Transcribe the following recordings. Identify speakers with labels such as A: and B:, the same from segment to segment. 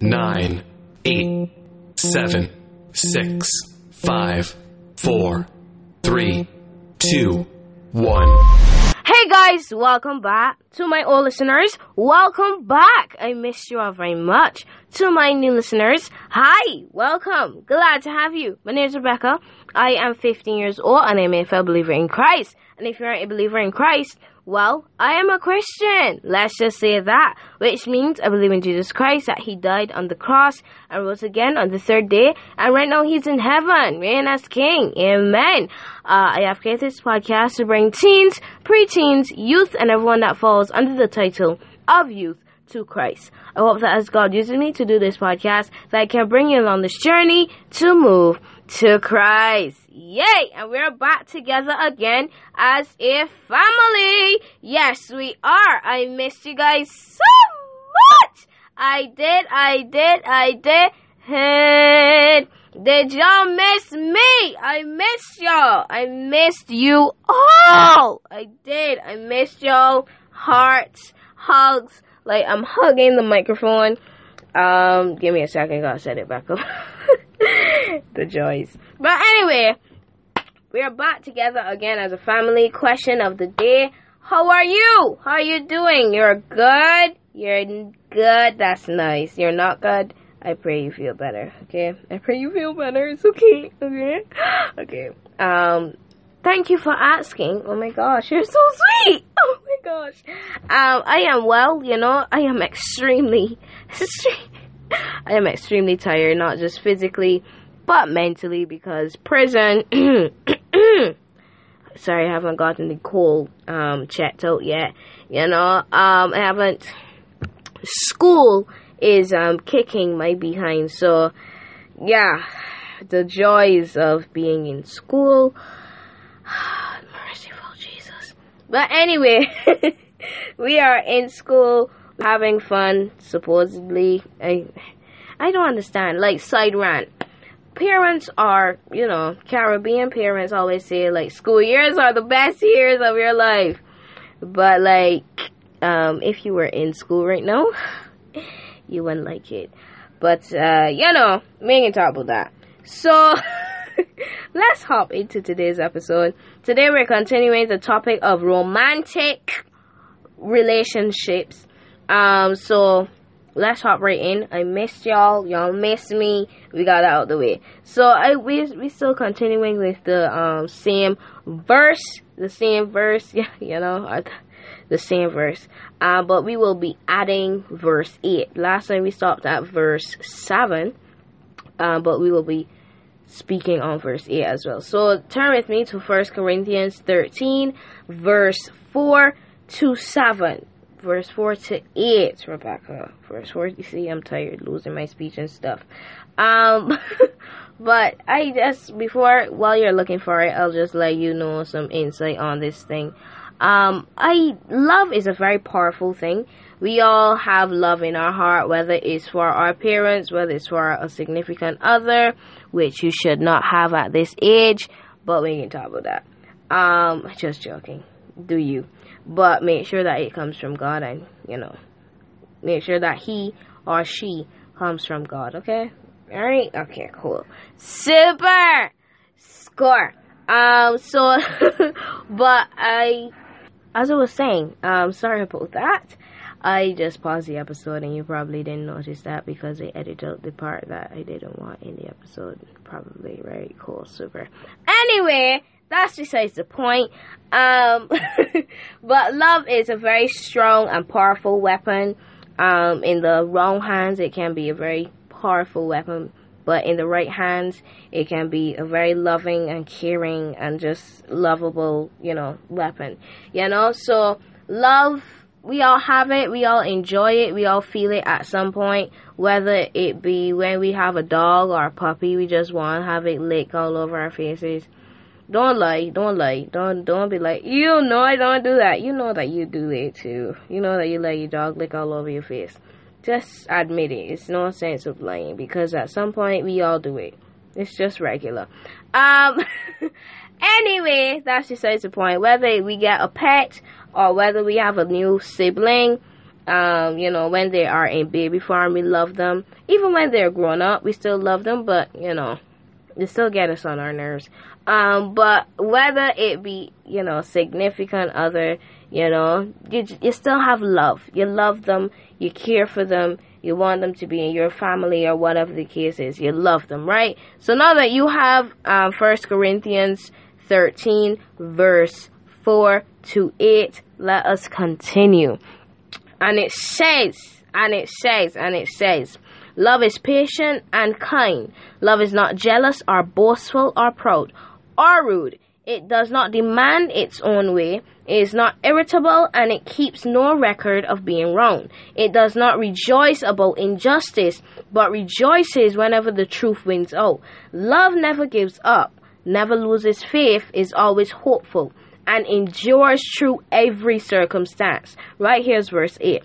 A: nine, eight, seven, six, five, four, three, two, one.
B: Hey guys, welcome back. To my old listeners, welcome back. I missed you all very much. To my new listeners, hi, welcome. Glad to have you. My name is Rebecca. I am 15 years old and I'm a fellow believer in Christ. And if you're a believer in Christ, well, I am a Christian. Let's just say that. Which means I believe in Jesus Christ, that He died on the cross and rose again on the third day. And right now He's in heaven, reigning as King. Amen. Uh, I have created this podcast to bring teens, preteens, youth, and everyone that falls under the title of youth to Christ. I hope that as God uses me to do this podcast, that I can bring you along this journey to move to Christ. Yay! And we're back together again as a family. Yes, we are. I missed you guys so much. I did, I did, I did. Hey, did y'all miss me? I missed y'all. I missed you all. I did. I missed y'all. Hearts, hugs. Like I'm hugging the microphone. Um, give me a second. Gotta set it back up. the joys. But anyway, we're back together again as a family. Question of the day. How are you? How are you doing? You're good? You're good? That's nice. You're not good? I pray you feel better, okay? I pray you feel better. It's okay, okay? Okay. Um, thank you for asking. Oh my gosh, you're so sweet! Oh my gosh. Um, I am well, you know, I am extremely, I am extremely tired, not just physically, but mentally because prison. sorry, I haven't gotten the cold um, checked out yet. You know, um, I haven't. School is um, kicking my behind, so yeah, the joys of being in school. Merciful Jesus. But anyway, we are in school having fun, supposedly. I, I don't understand. Like, side rant parents are, you know, Caribbean parents always say like school years are the best years of your life. But like, um, if you were in school right now, you wouldn't like it. But uh, you know, we ain't talk about that. So let's hop into today's episode. Today we're continuing the topic of romantic relationships. Um, so let's hop right in. I missed y'all. Y'all missed me. We got out of the way. So I we we still continuing with the um same verse, the same verse. Yeah, you know, the same verse. Uh, but we will be adding verse eight. Last time we stopped at verse seven. Uh, but we will be speaking on verse 8 as well. So turn with me to First Corinthians 13, verse 4 to 7 verse 4 to 8, Rebecca. Verse 4, you see, I'm tired, losing my speech and stuff. Um, but I just, before, while you're looking for it, I'll just let you know some insight on this thing. Um, I, love is a very powerful thing. We all have love in our heart, whether it's for our parents, whether it's for a significant other, which you should not have at this age, but we can talk about that. Um, just joking. Do you? but make sure that it comes from God and you know make sure that he or she comes from God okay all right okay cool super score um so but I as I was saying um sorry about that I just paused the episode and you probably didn't notice that because I edited out the part that I didn't want in the episode probably right cool super anyway that's besides the point. Um, but love is a very strong and powerful weapon. Um, in the wrong hands, it can be a very powerful weapon, but in the right hands, it can be a very loving and caring and just lovable, you know, weapon. You know, so love, we all have it, we all enjoy it, we all feel it at some point, whether it be when we have a dog or a puppy, we just want to have it lick all over our faces don't lie, don't lie, don't don't be like, you know I don't do that. You know that you do it too. You know that you let your dog lick all over your face. Just admit it. It's no sense of lying because at some point we all do it. It's just regular. Um anyway, that's besides the point. Whether we get a pet or whether we have a new sibling, Um, you know, when they are in baby form, we love them. Even when they're grown up, we still love them, but you know, they still get us on our nerves. Um, but whether it be, you know, significant other, you know, you, you still have love. You love them, you care for them, you want them to be in your family or whatever the case is. You love them, right? So now that you have um, 1 Corinthians 13, verse 4 to 8, let us continue. And it says, and it says, and it says, Love is patient and kind. Love is not jealous or boastful or proud or rude. It does not demand its own way. It is not irritable and it keeps no record of being wrong. It does not rejoice about injustice, but rejoices whenever the truth wins out. Love never gives up, never loses faith, is always hopeful, and endures through every circumstance. Right here's verse 8.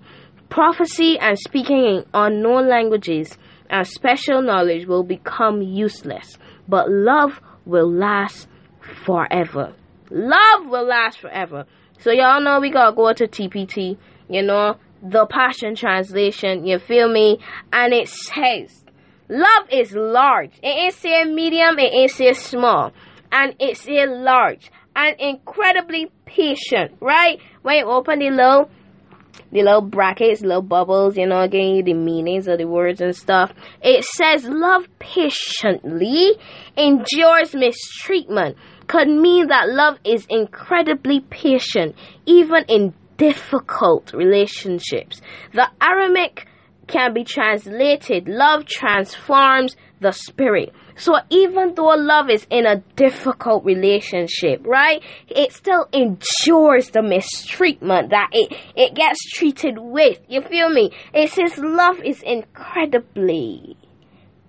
B: Prophecy and speaking in unknown languages and special knowledge will become useless, but love will last forever. Love will last forever. So y'all know we gotta go to TPT, you know, the Passion Translation, you feel me? And it says, love is large. It ain't say medium, it ain't say small. And it's say large and incredibly patient, right? When you open the little the little brackets, little bubbles, you know, giving you the meanings of the words and stuff. It says love patiently endures mistreatment could mean that love is incredibly patient, even in difficult relationships. The Aramaic can be translated love transforms the spirit. So even though love is in a difficult relationship, right? It still endures the mistreatment that it, it gets treated with. You feel me? It says love is incredibly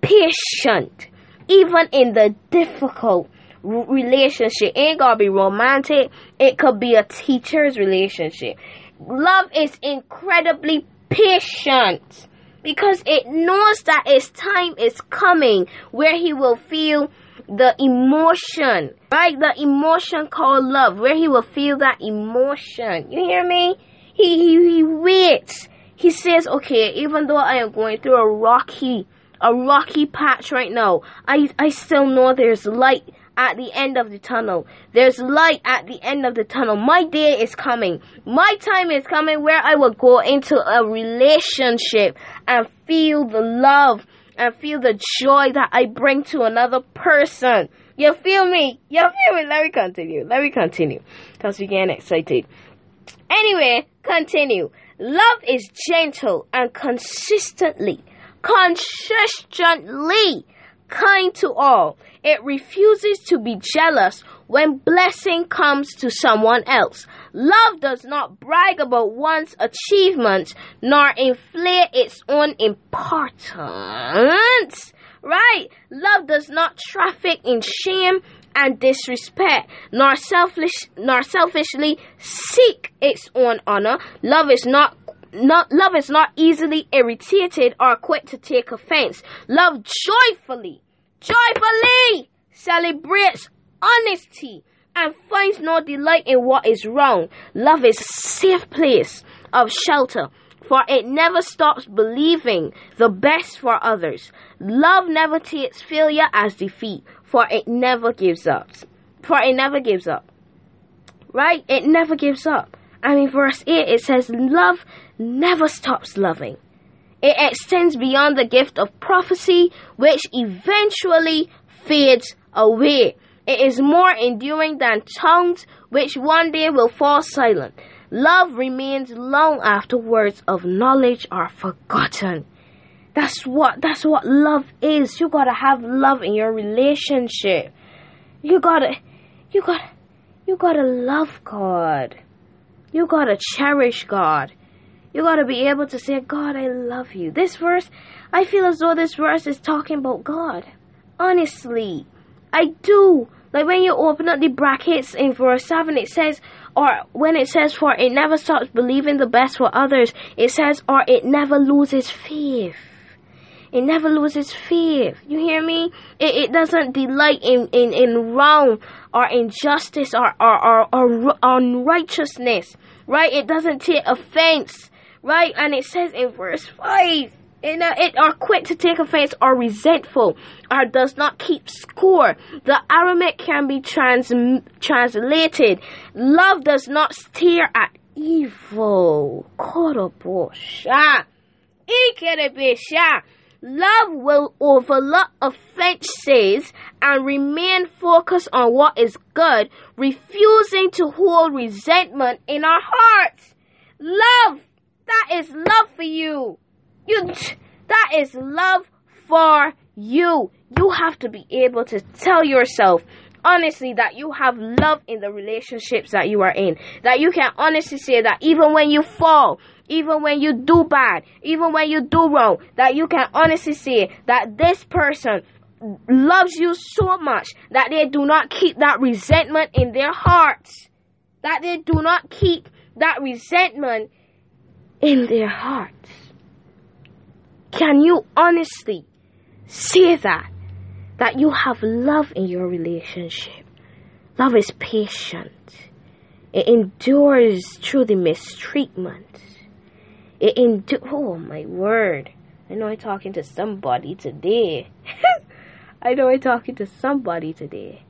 B: patient, even in the difficult relationship. It ain't gotta be romantic. It could be a teacher's relationship. Love is incredibly patient because it knows that its time is coming where he will feel the emotion, right? The emotion called love, where he will feel that emotion. You hear me? He, he, he waits. He says, okay, even though I am going through a rocky, a rocky patch right now, I, I still know there's light at the end of the tunnel. There's light at the end of the tunnel. My day is coming. My time is coming where I will go into a relationship and feel the love and feel the joy that I bring to another person. You feel me? You feel me? Let me continue. Let me continue. Because we're getting excited. Anyway, continue. Love is gentle and consistently, consistently kind to all. It refuses to be jealous when blessing comes to someone else. Love does not brag about one's achievements nor inflate its own importance. Right? Love does not traffic in shame and disrespect, nor selfish nor selfishly seek its own honor. Love is not not, love is not easily irritated or quick to take offense. Love joyfully joyfully celebrates honesty and finds no delight in what is wrong. Love is a safe place of shelter, for it never stops believing the best for others. Love never takes failure as defeat, for it never gives up. For it never gives up. Right? It never gives up. I mean, verse 8 it says, Love never stops loving. It extends beyond the gift of prophecy, which eventually fades away. It is more enduring than tongues, which one day will fall silent. Love remains long after words of knowledge are forgotten. That's what that's what love is. You gotta have love in your relationship. You gotta you gotta you gotta love God. You gotta cherish God. You gotta be able to say, God, I love you. This verse, I feel as though this verse is talking about God. Honestly, I do. Like when you open up the brackets in verse 7, it says, or when it says, for it never stops believing the best for others, it says, or it never loses faith. It never loses faith. You hear me? It, it doesn't delight in, in, in wrong or injustice or, or, or, or unrighteousness. Right? It doesn't take offense right? And it says in verse 5 in a, uh, it are quick to take offense or resentful or does not keep score. The Aramaic can be trans, translated. Love does not stare at evil. Love will overlook offenses and remain focused on what is good, refusing to hold resentment in our hearts. Love, that is love for you. You, that is love for you. You have to be able to tell yourself honestly that you have love in the relationships that you are in. That you can honestly say that even when you fall, even when you do bad, even when you do wrong, that you can honestly say that this person loves you so much that they do not keep that resentment in their hearts. That they do not keep that resentment in their hearts. Can you honestly say that? That you have love in your relationship. Love is patient. It endures through the mistreatment. It endures. Oh my word! I know I'm talking to somebody today. I know I'm talking to somebody today.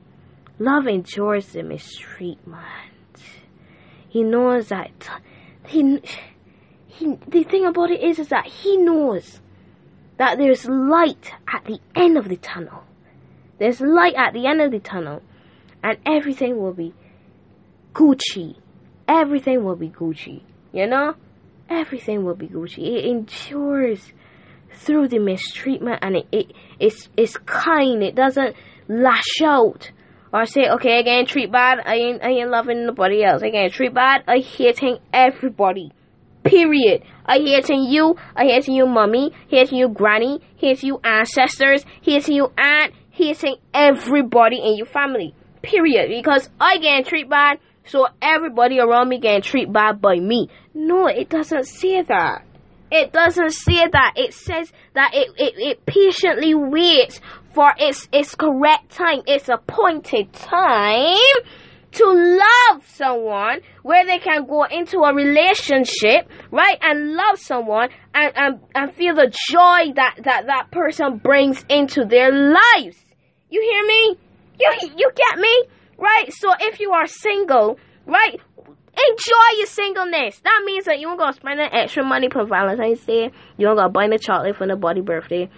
B: Love endures the mistreatment. He knows that he, he the thing about it is is that he knows that there's light at the end of the tunnel. There's light at the end of the tunnel, and everything will be Gucci. Everything will be Gucci. You know? Everything will be Gucci. It endures through the mistreatment and it, it it's it's kind. It doesn't lash out or say, okay, I get treat bad, I ain't I ain't loving nobody else. I get treat bad, I hating everybody. Period. Uh, I hating you, uh, I hating you mommy, hating you granny, hating you ancestors, hating you aunt, hating everybody in your family. Period. Because I get treated bad, so everybody around me getting treated bad by me. No, it doesn't say that. It doesn't say that. It says that it, it, it patiently waits for its its correct time, its appointed time to love someone where they can go into a relationship, right, and love someone and, and, and feel the joy that, that that person brings into their lives. You hear me? You, you get me? Right? So if you are single, right, enjoy your singleness. That means that you ain't gonna spend that extra money for Valentine's Day. You ain't gonna buy the chocolate for nobody birthday,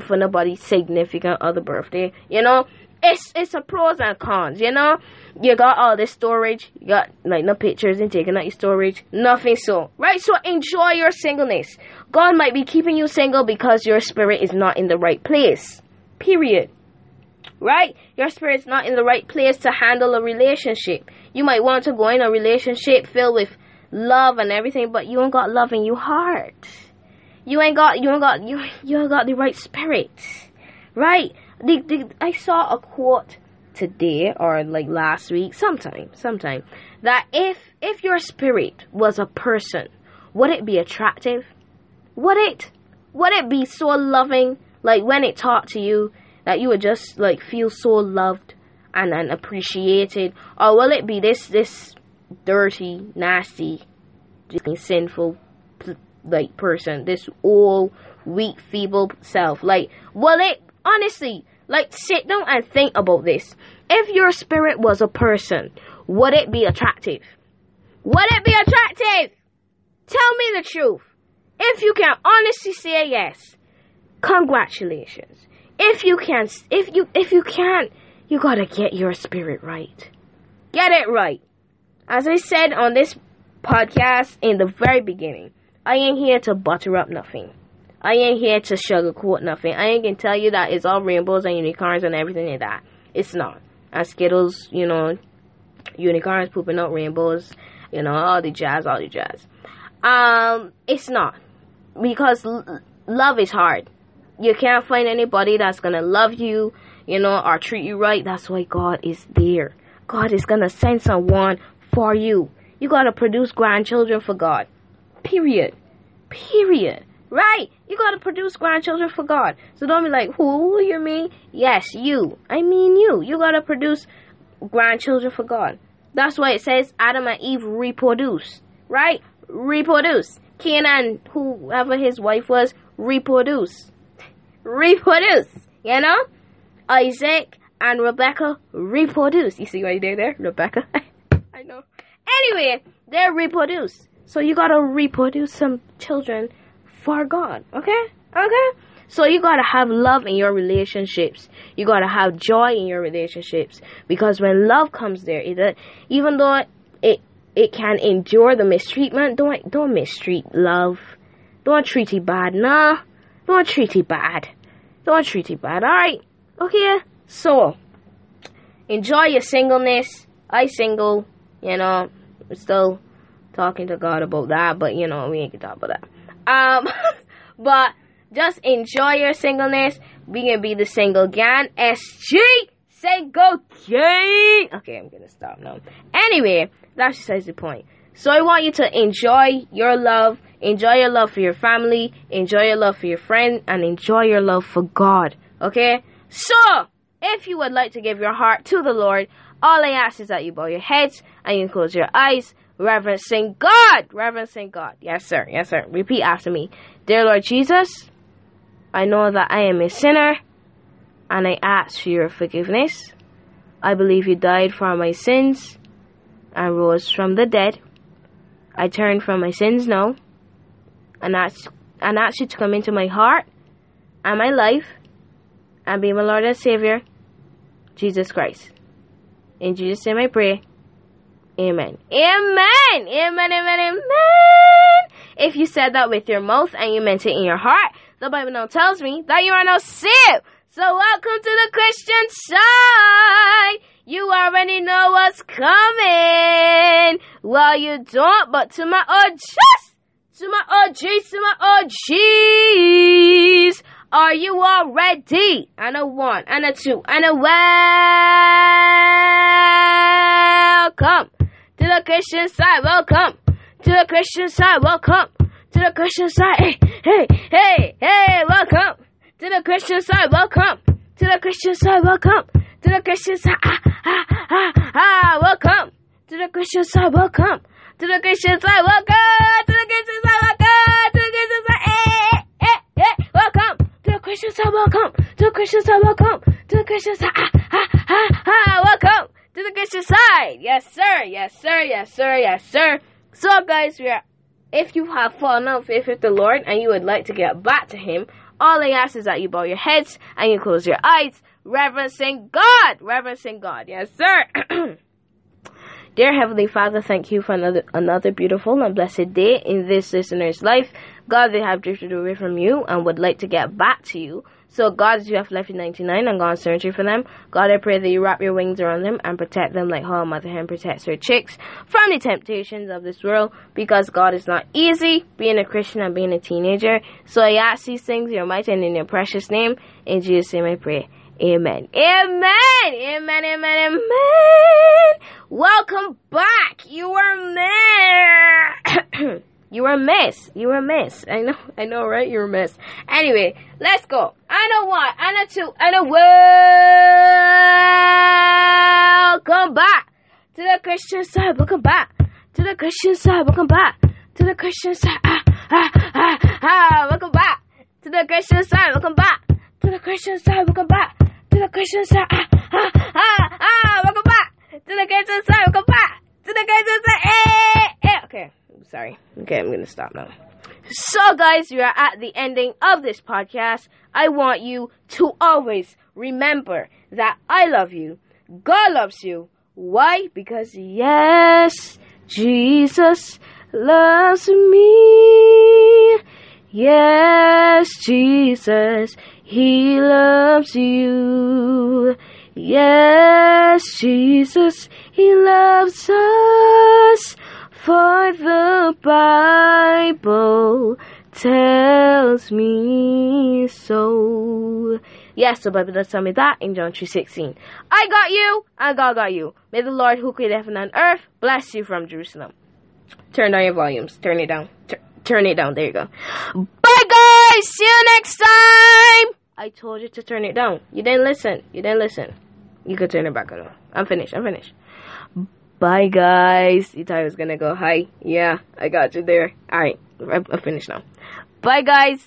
B: for nobody significant other birthday. You know, it's it's a pros and cons. You know, you got all this storage, you got like no pictures and taking out your storage, nothing so right. So enjoy your singleness. God might be keeping you single because your spirit is not in the right place. Period right? Your spirit's not in the right place to handle a relationship. You might want to go in a relationship filled with love and everything, but you ain't got love in your heart. You ain't got you ain't got you you ain't got the right spirit, right? The, the, I saw a quote today or like last week, sometime, sometime, that if if your spirit was a person, would it be attractive? Would it? Would it be so loving? Like when it talked to you, that you would just like feel so loved and, and appreciated or will it be this this dirty nasty sinful like person this old weak feeble self like will it honestly like sit down and think about this. If your spirit was a person would it be attractive? Would it be attractive? Tell me the truth. If you can honestly say yes congratulations. If you can if you if you can't you gotta get your spirit right. Get it right. As i said on this podcast in the very beginning i ain't here to butter up nothing i ain't here to sugarcoat nothing i ain't gonna tell you that it's all rainbows and unicorns and everything like that it's not and skittles you know unicorns pooping out rainbows you know all the jazz all the jazz um it's not because l- love is hard you can't find anybody that's gonna love you, you know, or treat you right. That's why God is there. God is gonna send someone for you. You gotta produce grandchildren for God. Period. Period. Right? You gotta produce grandchildren for God. So don't be like, who you mean? Yes, you. I mean you. You gotta produce grandchildren for God. That's why it says Adam and Eve reproduce. Right? Reproduce. Cain and whoever his wife was reproduce. Reproduce, you know? Isaac and Rebecca reproduce. You see what I did there? Rebecca. I know. Anyway, they reproduce. So you gotta reproduce some children for God. Okay? Okay? So you gotta have love in your relationships. You gotta have joy in your relationships. Because when love comes there, it, uh, even though it it can endure the mistreatment, don't don't mistreat love. Don't treat it bad, nah. Don't treat it bad. Don't treat it bad, alright? Okay? So enjoy your singleness. I single, you know, still talking to God about that, but you know, we ain't gonna talk about that. Um but just enjoy your singleness. We can be the single gang. SG single gang. Okay, I'm gonna stop now. Anyway, that's besides the point. So I want you to enjoy your love, enjoy your love for your family, enjoy your love for your friend, and enjoy your love for God. Okay? So, if you would like to give your heart to the Lord, all I ask is that you bow your heads and you close your eyes, reverencing God. Reverencing God. Yes, sir. Yes, sir. Repeat after me. Dear Lord Jesus, I know that I am a sinner and I ask for your forgiveness. I believe you died for my sins and rose from the dead. I turn from my sins now and ask, and ask you to come into my heart and my life and be my Lord and Savior, Jesus Christ. In Jesus' name I pray. Amen. Amen. Amen. Amen. Amen. If you said that with your mouth and you meant it in your heart, the Bible now tells me that you are now saved. So welcome to the Christian side. You already know what's coming. Well, you don't, but to my OGs, to my OGs, to my OGs, are you all ready? And a one, and a two, and a welcome to the Christian side. Welcome to the Christian side. Welcome to the Christian side. Hey, hey, hey, hey, welcome to the Christian side. Welcome to the Christian side. Welcome to the Christian side. Ah, ah, ah, ah, welcome to the Christian side. Welcome to the Christian side. Welcome to the Christian side. Welcome to the Christian side. Hey, hey, hey, welcome to the Christian side. Welcome to the Christian side. Welcome to the Christian side. Ah, ah, ah, ah, welcome to the Christian side. Yes, sir. Yes, sir. Yes, sir. Yes, sir. So, guys, we are if you have fallen out of faith with the Lord and you would like to get back to Him, all I ask is that you bow your heads and you close your eyes, reverencing God, reverencing God. Yes, sir. Dear Heavenly Father, thank you for another another beautiful and blessed day in this listener's life. God, they have drifted away from you and would like to get back to you. So, God, you have left in 99 and gone searching for them, God, I pray that you wrap your wings around them and protect them like how a mother hen protects her chicks from the temptations of this world because, God, is not easy being a Christian and being a teenager. So, I ask these things in your mighty and in your precious name. In Jesus' name I pray. Amen. Amen. Amen. Amen. Amen. Welcome back. You are there. you were a mess. You were a mess. I know. I know, right? You're a mess. Anyway, let's go. I know one. I know two. I know welcome back to the Christian side. Welcome back to the Christian side. Welcome back to the Christian side. Ah, ah, ah, ah. Welcome back to the Christian side. Welcome back to the Christian side. Welcome back to the Christian side. Ah, ah, ah, ah. Welcome back to the Christian side. Welcome back to the Christian side. Eh, eh. Okay, sorry. Okay, I'm gonna stop now. So, guys, we are at the ending of this podcast. I want you to always remember that I love you. God loves you. Why? Because yes, Jesus loves me. Yes, Jesus, He loves you. Yes, Jesus, He loves us. For the Bible tells me so. Yes, the Bible does tell me that in John 3.16. I got you, and God got you. May the Lord who created heaven and earth bless you from Jerusalem. Turn down your volumes. Turn it down. Tur- turn it down. There you go. Bye, guys. See you next time. I told you to turn it down. You didn't listen. You didn't listen. You could turn it back on. I'm finished. I'm finished. Bye, guys. You thought I was gonna go hi? Yeah, I got you there. All right, I'm, I'm finished now. Bye, guys.